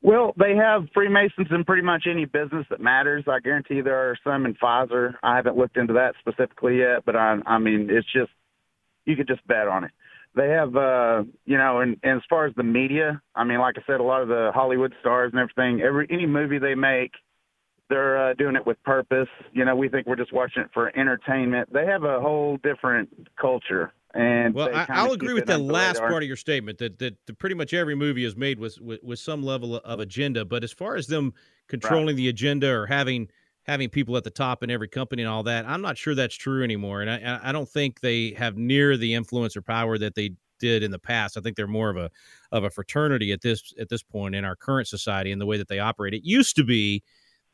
Well, they have Freemasons in pretty much any business that matters. I guarantee there are some in Pfizer. I haven't looked into that specifically yet, but I, I mean, it's just you could just bet on it. They have, uh, you know, and, and as far as the media, I mean, like I said, a lot of the Hollywood stars and everything, every any movie they make, they're uh, doing it with purpose. You know, we think we're just watching it for entertainment. They have a whole different culture. And well, I, will agree with that last part of your statement that, that that pretty much every movie is made with, with, with some level of agenda. But as far as them controlling right. the agenda or having having people at the top in every company and all that, I'm not sure that's true anymore. And I I don't think they have near the influence or power that they did in the past. I think they're more of a of a fraternity at this at this point in our current society and the way that they operate. It used to be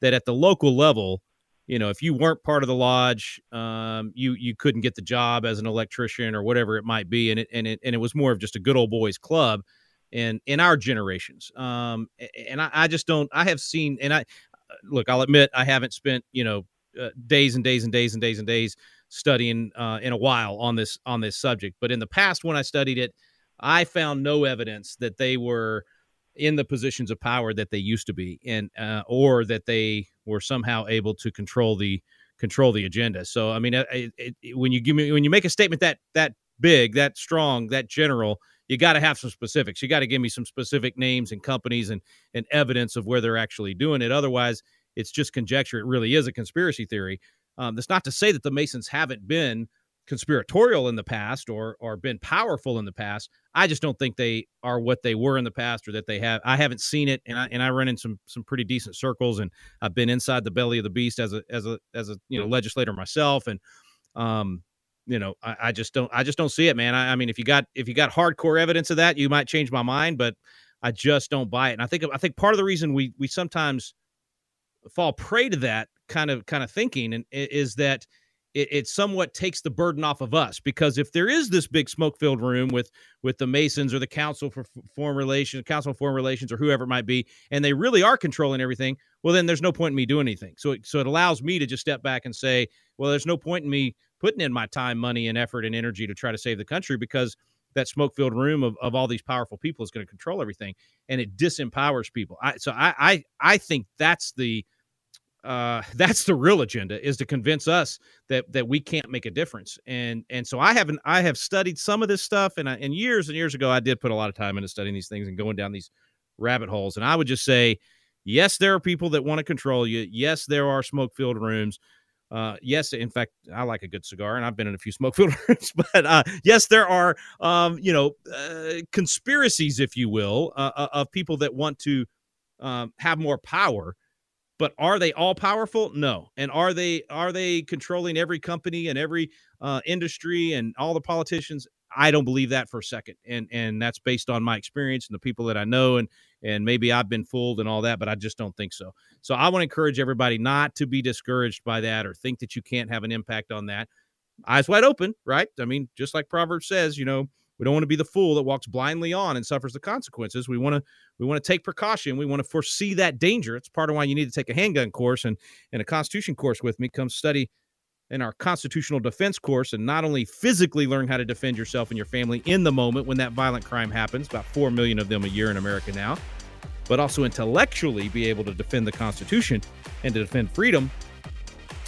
that at the local level, you know, if you weren't part of the lodge, um, you you couldn't get the job as an electrician or whatever it might be, and it and it and it was more of just a good old boys club, in in our generations. Um, and I, I just don't. I have seen, and I look. I'll admit I haven't spent you know uh, days and days and days and days and days studying uh, in a while on this on this subject. But in the past, when I studied it, I found no evidence that they were in the positions of power that they used to be and uh, or that they were somehow able to control the control the agenda. So I mean, it, it, it, when you give me when you make a statement that that big, that strong, that general, you got to have some specifics. You got to give me some specific names and companies and and evidence of where they're actually doing it. Otherwise, it's just conjecture. It really is a conspiracy theory. Um, that's not to say that the Masons haven't been conspiratorial in the past or or been powerful in the past. I just don't think they are what they were in the past or that they have. I haven't seen it, and I and I run in some some pretty decent circles, and I've been inside the belly of the beast as a as a as a you know legislator myself, and um you know I, I just don't I just don't see it, man. I, I mean, if you got if you got hardcore evidence of that, you might change my mind, but I just don't buy it. And I think I think part of the reason we we sometimes fall prey to that kind of kind of thinking and is that it, it somewhat takes the burden off of us because if there is this big smoke filled room with with the Masons or the Council for Foreign Relations, Council of Foreign Relations, or whoever it might be, and they really are controlling everything, well, then there's no point in me doing anything. So it, so it allows me to just step back and say, well, there's no point in me putting in my time, money, and effort and energy to try to save the country because that smoke filled room of, of all these powerful people is going to control everything and it disempowers people. I, so I, I I think that's the uh, that's the real agenda is to convince us that that we can't make a difference. And and so I haven't I have studied some of this stuff, and I, and years and years ago I did put a lot of time into studying these things and going down these rabbit holes. And I would just say, yes, there are people that want to control you. Yes, there are smoke filled rooms. Uh, yes, in fact, I like a good cigar, and I've been in a few smoke filled rooms. But uh, yes, there are, um, you know, uh, conspiracies, if you will, uh, uh, of people that want to um, have more power but are they all powerful no and are they are they controlling every company and every uh, industry and all the politicians i don't believe that for a second and and that's based on my experience and the people that i know and and maybe i've been fooled and all that but i just don't think so so i want to encourage everybody not to be discouraged by that or think that you can't have an impact on that eyes wide open right i mean just like proverbs says you know we don't want to be the fool that walks blindly on and suffers the consequences. We want to we want to take precaution. We want to foresee that danger. It's part of why you need to take a handgun course and, and a constitution course with me. Come study in our constitutional defense course and not only physically learn how to defend yourself and your family in the moment when that violent crime happens, about 4 million of them a year in America now, but also intellectually be able to defend the Constitution and to defend freedom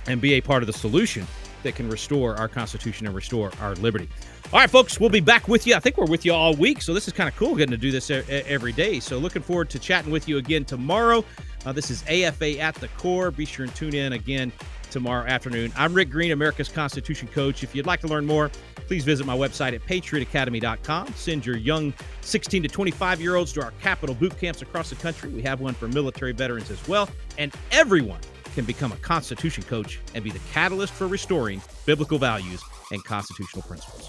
and be a part of the solution that can restore our Constitution and restore our liberty. All right, folks, we'll be back with you. I think we're with you all week, so this is kind of cool getting to do this every day. So, looking forward to chatting with you again tomorrow. Uh, this is AFA at the core. Be sure and tune in again tomorrow afternoon. I'm Rick Green, America's Constitution Coach. If you'd like to learn more, please visit my website at patriotacademy.com. Send your young 16 to 25 year olds to our capital boot camps across the country. We have one for military veterans as well. And everyone can become a Constitution coach and be the catalyst for restoring biblical values and constitutional principles.